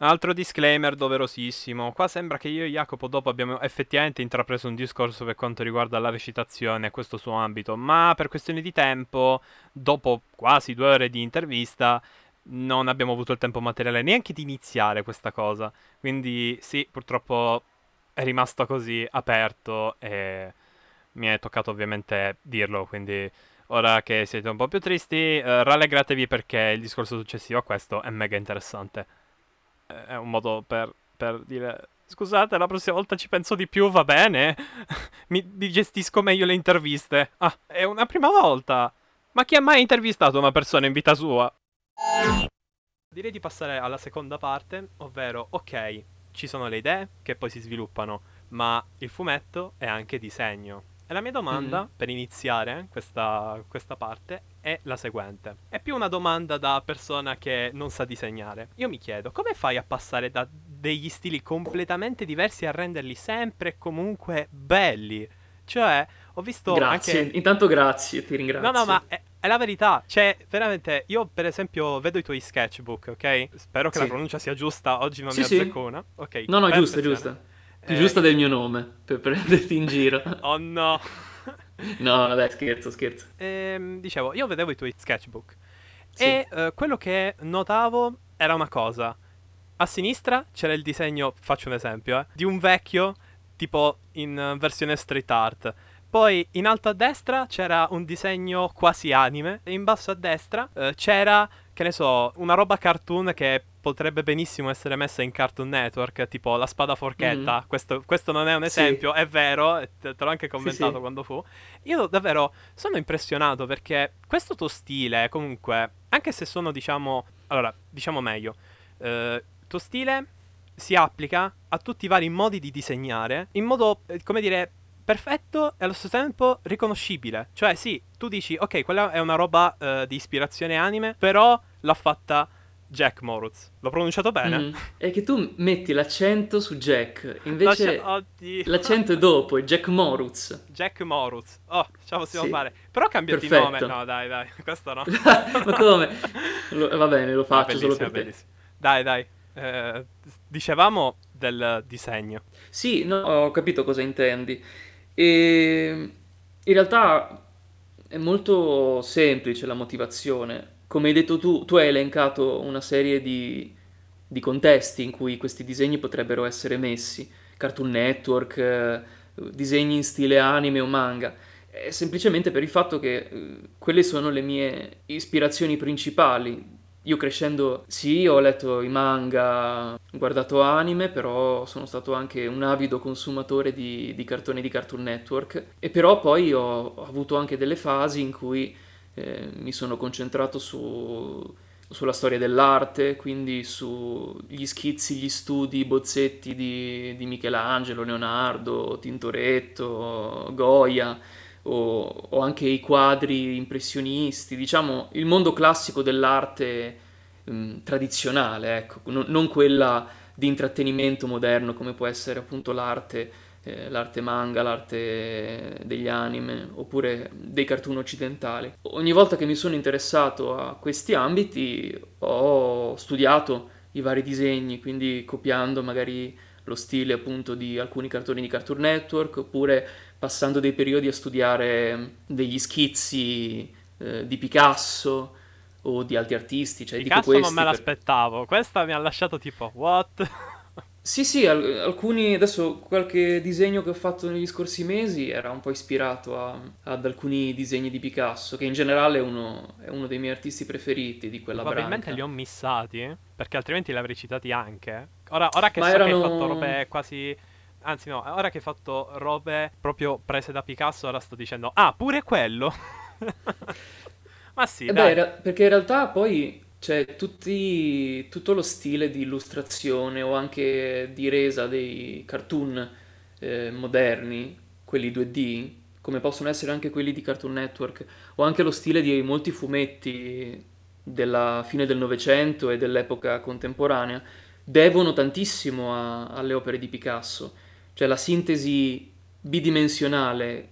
Altro disclaimer doverosissimo. Qua sembra che io e Jacopo dopo abbiamo effettivamente intrapreso un discorso per quanto riguarda la recitazione e questo suo ambito, ma per questioni di tempo, dopo quasi due ore di intervista, non abbiamo avuto il tempo materiale neanche di iniziare questa cosa. Quindi sì, purtroppo è rimasto così aperto e mi è toccato ovviamente dirlo, quindi ora che siete un po' più tristi, eh, rallegratevi perché il discorso successivo a questo è mega interessante. È un modo per, per dire scusate, la prossima volta ci penso di più, va bene? *laughs* mi, mi gestisco meglio le interviste. Ah, è una prima volta. Ma chi ha mai intervistato una persona in vita sua? Direi di passare alla seconda parte, ovvero, ok, ci sono le idee che poi si sviluppano, ma il fumetto è anche disegno. E la mia domanda, mm-hmm. per iniziare questa, questa parte, è la seguente. È più una domanda da persona che non sa disegnare. Io mi chiedo, come fai a passare da degli stili completamente diversi a renderli sempre e comunque belli? Cioè, ho visto grazie. Anche... Intanto grazie, ti ringrazio. No, no, ma è, è, la verità. Cioè, veramente, io per esempio vedo i tuoi sketchbook, ok? Spero che sì. la pronuncia sia giusta, oggi non sì, mi azzecco una. Ok. No, no, giusta, giusta. Più eh, giusta del mio nome, per prenderti in giro. *laughs* oh no. no, vabbè, scherzo, scherzo. Ehm, dicevo, io vedevo i tuoi sketchbook. Sì. E uh, quello che notavo era una cosa. A sinistra c'era il disegno, faccio un esempio, eh, di un vecchio, tipo in versione street art. Poi in alto a destra c'era un disegno quasi anime e in basso a destra uh, c'era che ne so, una roba cartoon che potrebbe benissimo essere messa in Cartoon Network, tipo la spada forchetta. Mm. Questo, questo, non è un esempio, sì. è vero, te, te, l'ho anche commentato sì, sì. quando fu. Io davvero sono impressionato perché questo tuo stile, comunque, anche se sono, diciamo, allora, diciamo meglio, eh, tuo stile si applica a tutti i vari modi di disegnare in modo, eh, come dire, perfetto e allo stesso tempo riconoscibile. Cioè, sì, tu dici, ok, quella è una roba uh, di ispirazione anime, però l'ha fatta Jack Moritz. L'ho pronunciato bene? Mm. È che tu metti l'accento su Jack, invece l'accento è dopo, è Jack Moritz. Jack Moritz. Oh, ce la possiamo sì. fare. Però cambiati il nome. No, dai, dai, *laughs* questo no. *laughs* Ma come? Lo, va bene, lo faccio solo per te. Dai, dai. Eh, dicevamo del disegno. Sì, no, ho capito cosa intendi. E in realtà è molto semplice la motivazione. Come hai detto tu, tu hai elencato una serie di, di contesti in cui questi disegni potrebbero essere messi. Cartoon Network, eh, disegni in stile anime o manga. È semplicemente per il fatto che eh, quelle sono le mie ispirazioni principali io crescendo, sì, ho letto i manga, guardato anime, però sono stato anche un avido consumatore di, di cartoni di Cartoon Network. E però poi ho, ho avuto anche delle fasi in cui eh, mi sono concentrato su, sulla storia dell'arte, quindi sugli schizzi, gli studi, i bozzetti di, di Michelangelo, Leonardo, Tintoretto, Goya o, o, anche i quadri impressionisti, diciamo il mondo classico dell'arte mh, mm, tradizionale, ecco, non, non, quella di intrattenimento moderno come può essere appunto l'arte, eh, l'arte manga, l'arte degli anime oppure dei cartoon occidentali. Ogni volta che mi sono interessato a questi ambiti ho studiato i vari disegni, quindi copiando magari lo stile appunto di alcuni cartoni di Cartoon Network oppure passando dei periodi a studiare degli schizzi eh, di Picasso o di altri artisti. Cioè Picasso non me l'aspettavo, per... questa mi ha lasciato tipo, what? *laughs* Sì, sì, alcuni, adesso qualche disegno che ho fatto negli scorsi mesi era un po' ispirato a, ad alcuni disegni di Picasso, che in generale è uno, è uno dei miei artisti preferiti di quella Probabilmente branca. li ho missati, perché altrimenti li avrei citati anche. Ora, ora che Ma so erano... che hai fatto robe quasi Anzi, no, ora che hai fatto robe proprio prese da Picasso, ora sto dicendo, ah, pure quello. *laughs* Ma sì, eh dai. Beh, perché in realtà poi c'è tutti, tutto lo stile di illustrazione o anche di resa dei cartoon eh, moderni, quelli 2D, come possono essere anche quelli di Cartoon Network, o anche lo stile di molti fumetti della fine del Novecento e dell'epoca contemporanea, devono tantissimo a, alle opere di Picasso cioè la sintesi bidimensionale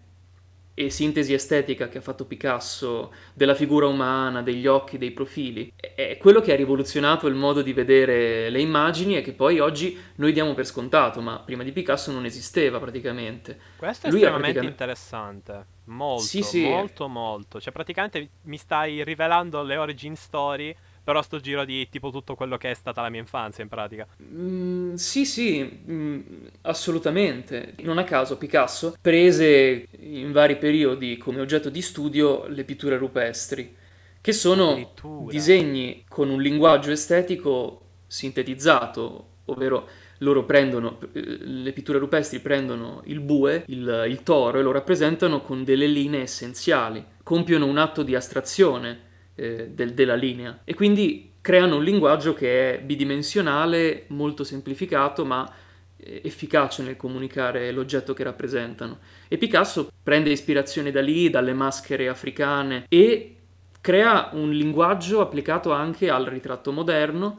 e sintesi estetica che ha fatto Picasso della figura umana, degli occhi, dei profili, è quello che ha rivoluzionato il modo di vedere le immagini e che poi oggi noi diamo per scontato, ma prima di Picasso non esisteva praticamente. Questo è Lui estremamente praticamente... interessante, molto, sì, sì. molto, molto. Cioè praticamente mi stai rivelando le origin story però sto giro di tipo tutto quello che è stata la mia infanzia in pratica. Mm, sì, sì, mm, assolutamente. Non a caso Picasso prese in vari periodi come oggetto di studio le pitture rupestri, che sono disegni con un linguaggio estetico sintetizzato, ovvero loro prendono, le pitture rupestri prendono il bue, il, il toro, e lo rappresentano con delle linee essenziali, compiono un atto di astrazione eh, del, della linea e quindi creano un linguaggio che è bidimensionale, molto semplificato, ma eh, efficace nel comunicare l'oggetto che rappresentano. E Picasso prende ispirazione da lì, dalle maschere africane e crea un linguaggio applicato anche al ritratto moderno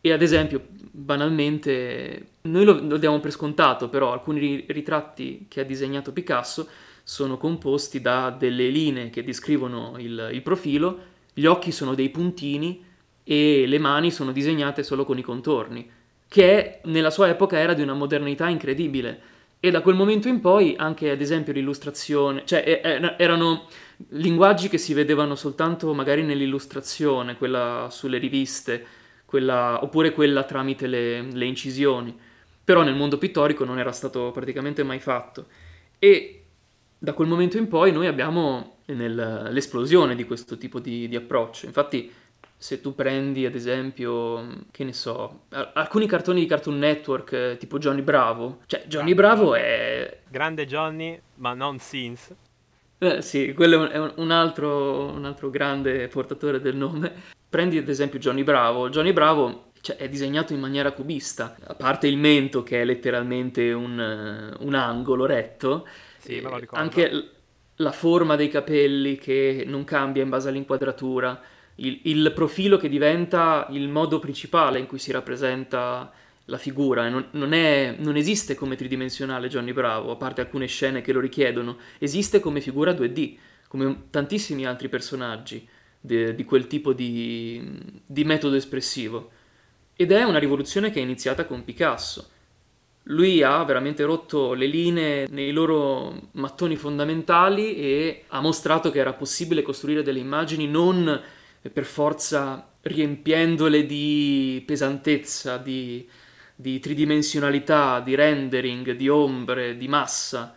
e ad esempio, banalmente, noi lo, lo diamo per scontato, però alcuni ritratti che ha disegnato Picasso sono composti da delle linee che descrivono il, il profilo gli occhi sono dei puntini e le mani sono disegnate solo con i contorni, che nella sua epoca era di una modernità incredibile. E da quel momento in poi anche ad esempio l'illustrazione, cioè erano linguaggi che si vedevano soltanto magari nell'illustrazione, quella sulle riviste, quella, oppure quella tramite le, le incisioni, però nel mondo pittorico non era stato praticamente mai fatto. E da quel momento in poi noi abbiamo nell'esplosione di questo tipo di, di approccio. Infatti se tu prendi ad esempio, che ne so, alcuni cartoni di Cartoon Network eh, tipo Johnny Bravo, cioè Johnny Bravo è... Grande Johnny, ma non Sins. Eh, sì, quello è un, un, altro, un altro grande portatore del nome. Prendi ad esempio Johnny Bravo. Johnny Bravo cioè, è disegnato in maniera cubista, a parte il mento che è letteralmente un, un angolo retto, sì, me lo ricordo. anche la forma dei capelli che non cambia in base all'inquadratura, il, il, profilo che diventa il modo principale in cui si rappresenta la figura. Non, non, è, non, esiste come tridimensionale Johnny Bravo, a parte alcune scene che lo richiedono, esiste come figura 2D, come tantissimi altri personaggi de, di quel tipo di, di metodo espressivo. Ed è una rivoluzione che è iniziata con Picasso. Lui ha veramente rotto le linee nei loro mattoni fondamentali e ha mostrato che era possibile costruire delle immagini non per forza riempiendole di pesantezza, di, di tridimensionalità, di rendering, di ombre, di massa.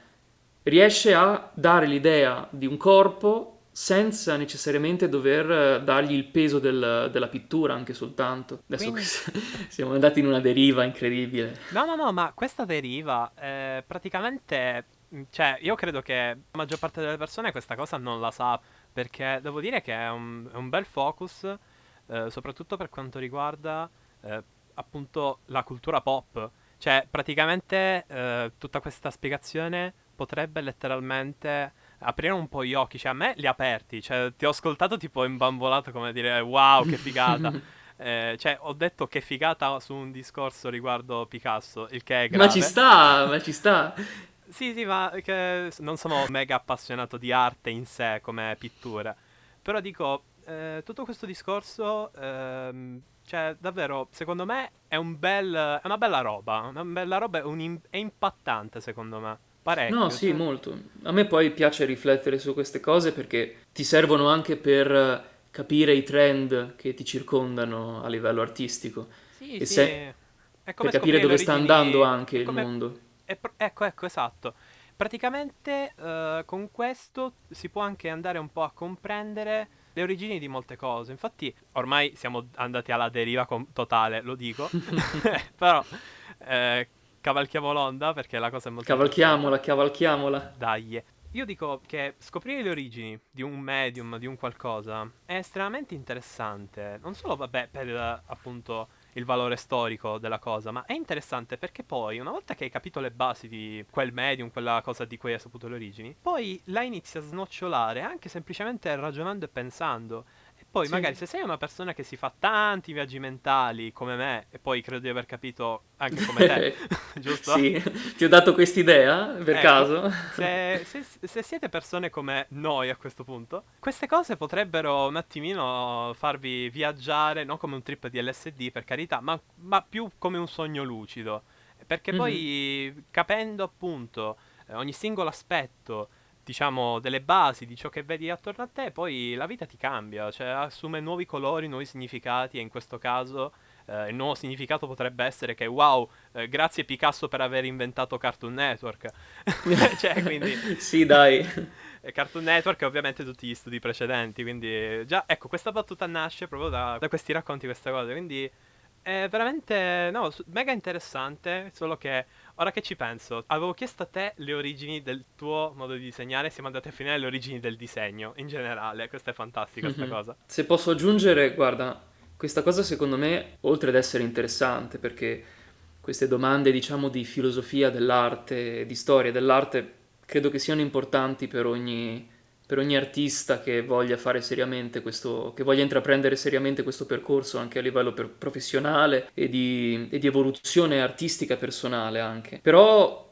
Riesce a dare l'idea di un corpo senza necessariamente dover dargli il peso del, della pittura anche soltanto. Adesso Quindi... *laughs* siamo andati in una deriva incredibile. No, no, no, ma questa deriva eh, praticamente... Cioè, io credo che la maggior parte delle persone questa cosa non la sa perché devo dire che è un, è un bel focus, eh, soprattutto per quanto riguarda eh, appunto la cultura pop. Cioè, praticamente eh, tutta questa spiegazione potrebbe letteralmente aprire un po' gli occhi. Cioè, a me li ha aperti. Cioè, ti ho ascoltato tipo imbambolato come dire wow, che figata. *laughs* Eh, cioè, ho detto che figata su un discorso riguardo Picasso, il che è grave. Ma ci sta, ma ci sta. Sì, sì, ma che non sono mega appassionato di arte in sé come pittura. Però dico, eh, tutto questo discorso, ehm, cioè, davvero, secondo me è, un bel, è una bella roba. Una bella roba è, un, è impattante, secondo me. Parecchio. No, sì, cioè... molto. A me poi piace riflettere su queste cose perché ti servono anche per capire i trend che ti circondano a livello artistico. Sì, e sì. Se... per capire dove sta andando anche come... il mondo Pro- ecco, ecco, esatto. Praticamente uh, con questo si può anche andare un po' a comprendere le origini di molte cose. Infatti, ormai siamo andati alla deriva com- totale, lo dico. *laughs* *laughs* Però eh, cavalchiamo l'onda perché la cosa è molto Cavalchiamola, cavalchiamola. Dai. Io dico che scoprire le origini di un medium, di un qualcosa, è estremamente interessante. Non solo, vabbè, per appunto il valore storico della cosa, ma è interessante perché poi, una volta che hai capito le basi di quel medium, quella cosa di cui hai saputo le origini, poi la inizi a snocciolare anche semplicemente ragionando e pensando. Poi sì. magari se sei una persona che si fa tanti viaggi mentali come me, e poi credo di aver capito anche come te, *laughs* *laughs* giusto? Sì, ti ho dato quest'idea per ecco, caso. Se, se, se, siete persone come noi a questo punto, queste cose potrebbero un attimino farvi viaggiare, non come un trip di LSD per carità, ma, ma più come un sogno lucido. Perché poi mm-hmm. capendo appunto eh, ogni singolo aspetto diciamo, delle basi di ciò che vedi attorno a te, poi la vita ti cambia, cioè assume nuovi colori, nuovi significati e in questo caso eh, il nuovo significato potrebbe essere che wow, eh, grazie Picasso per aver inventato Cartoon Network. *laughs* cioè, quindi... *laughs* sì, dai. *laughs* Cartoon Network e ovviamente tutti gli studi precedenti, quindi già, ecco, questa battuta nasce proprio da, da questi racconti, queste cose, quindi è veramente, no, mega interessante, solo che Ora che ci penso, avevo chiesto a te le origini del tuo modo di disegnare, siamo andati a finire le origini del disegno in generale. Questa è fantastica, questa mm-hmm. cosa. Se posso aggiungere, guarda, questa cosa secondo me, oltre ad essere interessante, perché queste domande, diciamo, di filosofia dell'arte, di storia dell'arte, credo che siano importanti per ogni per ogni artista che voglia fare seriamente questo, che voglia intraprendere seriamente questo percorso anche a livello per, professionale e di, e di evoluzione artistica personale anche. Però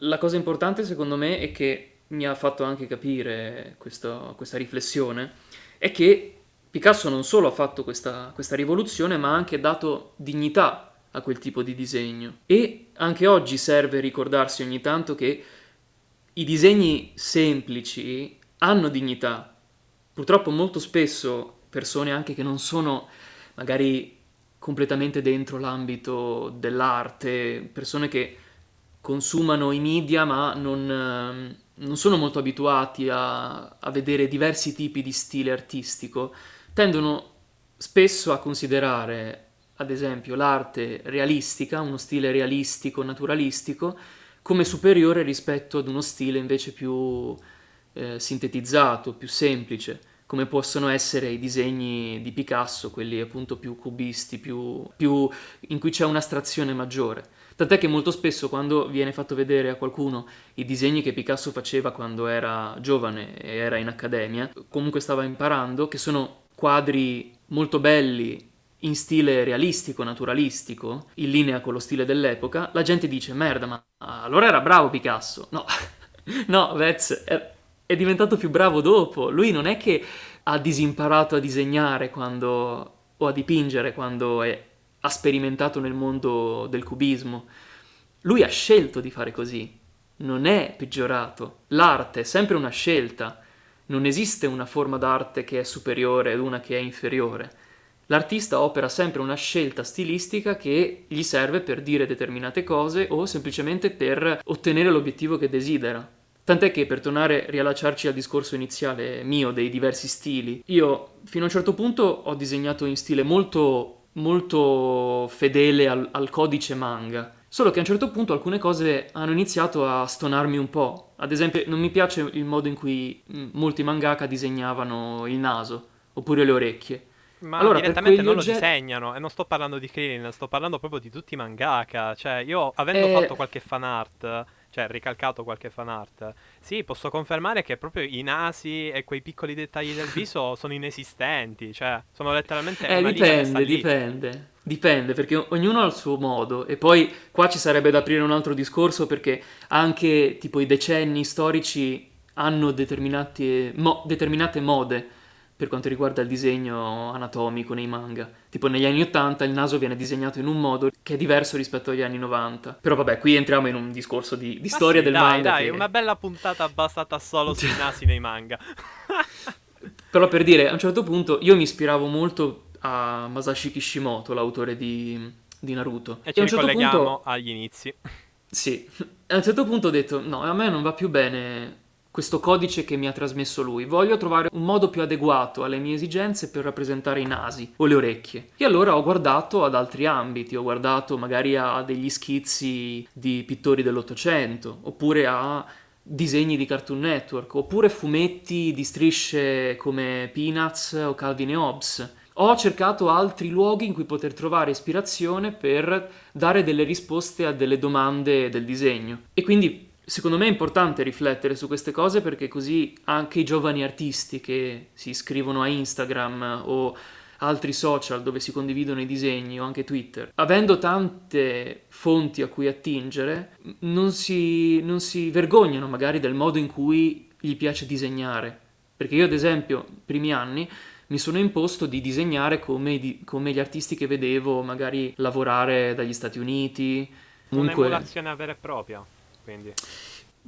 la cosa importante secondo me è che mi ha fatto anche capire questo, questa riflessione è che Picasso non solo ha fatto questa, questa rivoluzione ma ha anche dato dignità a quel tipo di disegno e anche oggi serve ricordarsi ogni tanto che i disegni semplici hanno dignità. Purtroppo molto spesso persone anche che non sono magari completamente dentro l'ambito dell'arte, persone che consumano i media ma non, ehm, non sono molto abituati a, a, vedere diversi tipi di stile artistico, tendono spesso a considerare, ad esempio, l'arte realistica, uno stile realistico, naturalistico, come superiore rispetto ad uno stile invece più eh, sintetizzato, più semplice, come possono essere i disegni di Picasso, quelli appunto più cubisti, più, più in cui c'è un'astrazione maggiore. Tant'è che molto spesso quando viene fatto vedere a qualcuno i disegni che Picasso faceva quando era giovane e era in accademia, comunque stava imparando, che sono quadri molto belli in stile realistico, naturalistico, in linea con lo stile dell'epoca, la gente dice merda, ma allora era bravo Picasso. No, *laughs* no, Vez è, diventato più bravo dopo. Lui non è che ha disimparato a disegnare quando, o a dipingere quando è, ha sperimentato nel mondo del cubismo. Lui ha scelto di fare così, non è peggiorato. L'arte è sempre una scelta, non esiste una forma d'arte che è superiore ed una che è inferiore. L'artista opera sempre una scelta stilistica che gli serve per dire determinate cose o semplicemente per ottenere l'obiettivo che desidera. Tant'è che per tornare, riallacciarci al discorso iniziale mio dei diversi stili, io fino a un certo punto ho disegnato in stile molto molto fedele al, al, codice manga. Solo che a un certo punto alcune cose hanno iniziato a stonarmi un po'. Ad esempio, non mi piace il modo in cui mm, molti mangaka disegnavano il naso oppure le orecchie. Ma allora, direttamente non oggetti... lo disegnano, e non sto parlando di Krillin, sto parlando proprio di tutti i mangaka. Cioè, io avendo eh... fatto qualche fan art cioè ricalcato qualche fan art. Sì, posso confermare che proprio i nasi e quei piccoli dettagli del *laughs* viso sono inesistenti, cioè sono letteralmente Eh, dipende, dipende. Dipende, perché ognuno ha il suo modo e poi qua ci sarebbe da aprire un altro discorso perché anche tipo i decenni storici hanno determinate, mo- determinate mode per quanto riguarda il disegno anatomico nei manga. Tipo negli anni 80 il naso viene disegnato in un modo che è diverso rispetto agli anni 90. Però vabbè, qui entriamo in un discorso di, di storia sì, del dai, manga. Dai, che... una bella puntata basata solo sui *laughs* nasi nei manga. *laughs* Però per dire, a un certo punto io mi ispiravo molto a Masashi Kishimoto, l'autore di, di Naruto. E, e ci a un certo punto... agli inizi. Sì, *laughs* a un certo punto ho detto, no, a me non va più bene questo codice che mi ha trasmesso lui. Voglio trovare un modo più adeguato alle mie esigenze per rappresentare i nasi o le orecchie. E allora ho guardato ad altri ambiti, ho guardato magari a degli schizzi di pittori dell'Ottocento, oppure a disegni di Cartoon Network, oppure fumetti di strisce come Peanuts o Calvin e Hobbes. Ho cercato altri luoghi in cui poter trovare ispirazione per dare delle risposte a delle domande del disegno. E quindi Secondo me è importante riflettere su queste cose perché così anche i giovani artisti che si iscrivono a Instagram o altri social dove si condividono i disegni o anche Twitter, avendo tante fonti a cui attingere, non si, non si vergognano magari del modo in cui gli piace disegnare. Perché io ad esempio, primi anni, mi sono imposto di disegnare come, di, come gli artisti che vedevo magari lavorare dagli Stati Uniti. Comunque... Un'emulazione vera e propria quindi...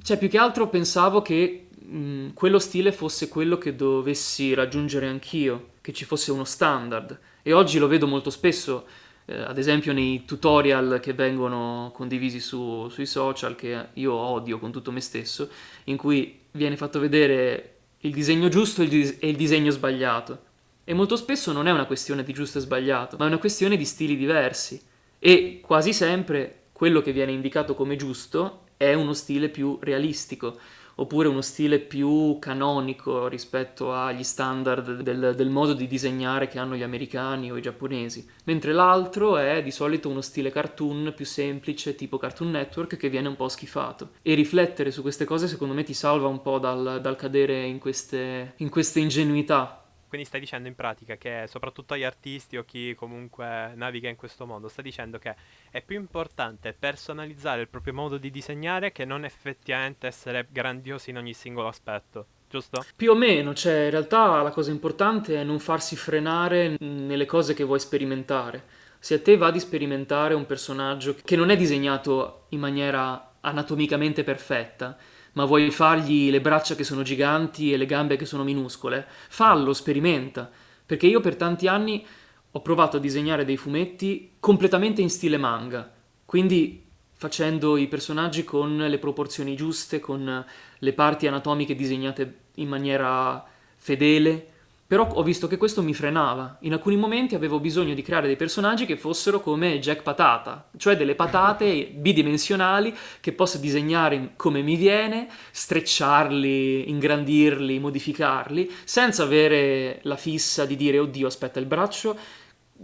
Cioè, più che altro pensavo che mh, quello stile fosse quello che dovessi raggiungere anch'io, che ci fosse uno standard. E oggi lo vedo molto spesso, eh, ad esempio nei tutorial che vengono condivisi su, sui social, che io odio con tutto me stesso, in cui viene fatto vedere il disegno giusto e il, dis- e il disegno sbagliato. E molto spesso non è una questione di giusto e sbagliato, ma è una questione di stili diversi. E quasi sempre quello che viene indicato come giusto è uno stile più realistico oppure uno stile più canonico rispetto agli standard del, del, modo di disegnare che hanno gli americani o i giapponesi, mentre l'altro è di solito uno stile cartoon più semplice, tipo Cartoon Network, che viene un po' schifato. E riflettere su queste cose secondo me ti salva un po' dal, dal cadere in queste, in queste ingenuità quindi stai dicendo in pratica che soprattutto agli artisti o chi comunque naviga in questo mondo, stai dicendo che è più importante personalizzare il proprio modo di disegnare che non effettivamente essere grandiosi in ogni singolo aspetto. Giusto? Più o meno, cioè in realtà la cosa importante è non farsi frenare nelle cose che vuoi sperimentare. Se a te va di sperimentare un personaggio che non è disegnato in maniera anatomicamente perfetta, ma vuoi fargli le braccia che sono giganti e le gambe che sono minuscole, fallo, sperimenta. Perché io per tanti anni ho provato a disegnare dei fumetti completamente in stile manga, quindi facendo i personaggi con le proporzioni giuste, con le parti anatomiche disegnate in maniera fedele, Però ho visto che questo mi frenava. In alcuni momenti avevo bisogno di creare dei personaggi che fossero come Jack Patata, cioè delle patate *laughs* bidimensionali che posso disegnare come mi viene, strecciarli, ingrandirli, modificarli, senza avere la fissa di dire oddio, aspetta, il braccio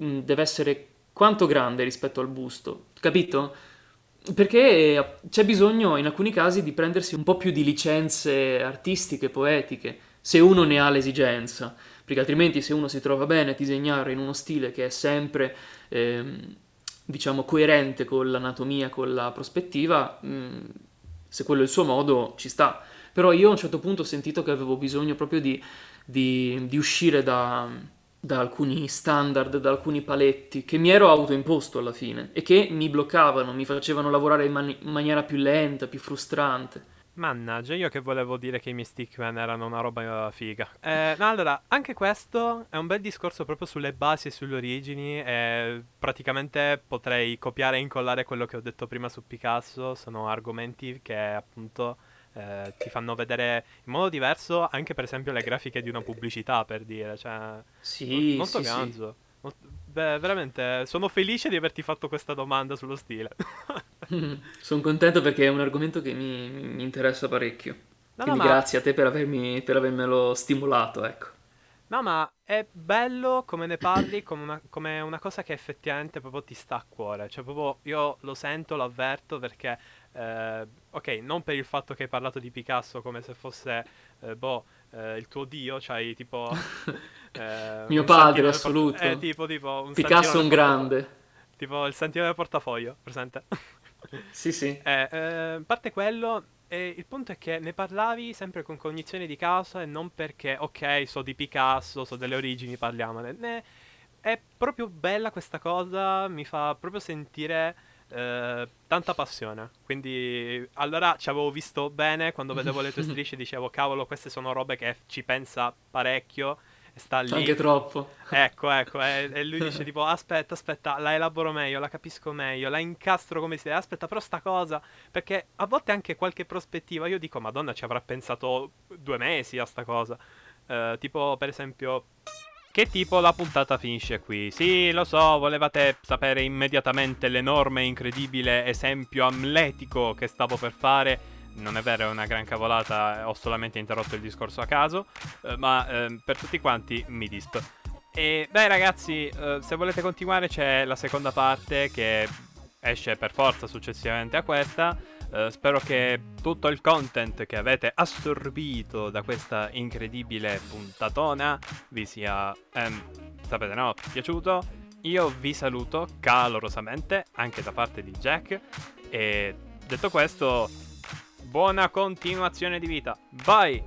mm, deve essere quanto grande rispetto al busto, capito? Perché c'è bisogno in alcuni casi di prendersi un po' più di licenze artistiche, poetiche, se uno ne ha l'esigenza perché altrimenti se uno si trova bene a disegnare in uno stile che è sempre, ehm, diciamo, coerente con l'anatomia, con la prospettiva, mh, mm, se quello è il suo modo, ci sta. Però io a un certo punto ho sentito che avevo bisogno proprio di, di, di uscire da, da alcuni standard, da alcuni paletti che mi ero autoimposto alla fine e che mi bloccavano, mi facevano lavorare in, man- in maniera più lenta, più frustrante. Mannaggia, io che volevo dire che i miei Stickman erano una roba figa. Eh, no, allora, anche questo è un bel discorso proprio sulle basi e sulle origini. E praticamente potrei copiare e incollare quello che ho detto prima su Picasso. Sono argomenti che appunto eh, ti fanno vedere in modo diverso anche per esempio le grafiche di una pubblicità, per dire. Cioè, sì, molto sì, ganzo. Sì. Beh, veramente sono felice di averti fatto questa domanda sullo stile. *laughs* sono contento perché è un argomento che mi, mi interessa parecchio. No, Quindi no, grazie ma... a te per, avermi, per avermelo stimolato, ecco. No, ma è bello come ne parli, *clears throat* come una, come una, cosa che effettivamente proprio ti sta a cuore. Cioè, proprio io lo sento, lo avverto perché, eh, ok, non per il fatto che hai parlato di Picasso come se fosse, eh, boh, eh, il tuo dio, c'hai tipo... *laughs* Eh, Mio padre, assoluto. Eh, tipo, tipo un Picasso un grande. Tipo il santino del portafoglio, presente? *laughs* sì, sì. Eh, eh, a parte quello, eh, il punto è che ne parlavi sempre con cognizione di causa e non perché, ok, so di Picasso, so delle origini, parliamone. Ne- è proprio bella questa cosa, mi fa proprio sentire eh, tanta passione. Quindi allora ci avevo visto bene quando vedevo le tue *laughs* strisce dicevo cavolo queste sono robe che ci pensa parecchio e sta lì. Anche troppo. Ecco, ecco, e, e lui dice tipo aspetta, aspetta, la elaboro meglio, la capisco meglio, la incastro come si deve, aspetta però sta cosa, perché a volte anche qualche prospettiva, io dico madonna ci avrà pensato due mesi a sta cosa. Uh, tipo per esempio che tipo la puntata finisce qui? Sì, lo so, volevate sapere immediatamente l'enorme e incredibile esempio amletico che stavo per fare. Non è vero, è una gran cavolata, ho solamente interrotto il discorso a caso, eh, ma eh, per tutti quanti mi disp. E beh ragazzi, eh, se volete continuare c'è la seconda parte che esce per forza successivamente a questa. Uh, spero che tutto il content che avete assorbito da questa incredibile puntatona vi sia, ehm, sapete no, piaciuto. Io vi saluto calorosamente anche da parte di Jack e detto questo, buona continuazione di vita. Bye!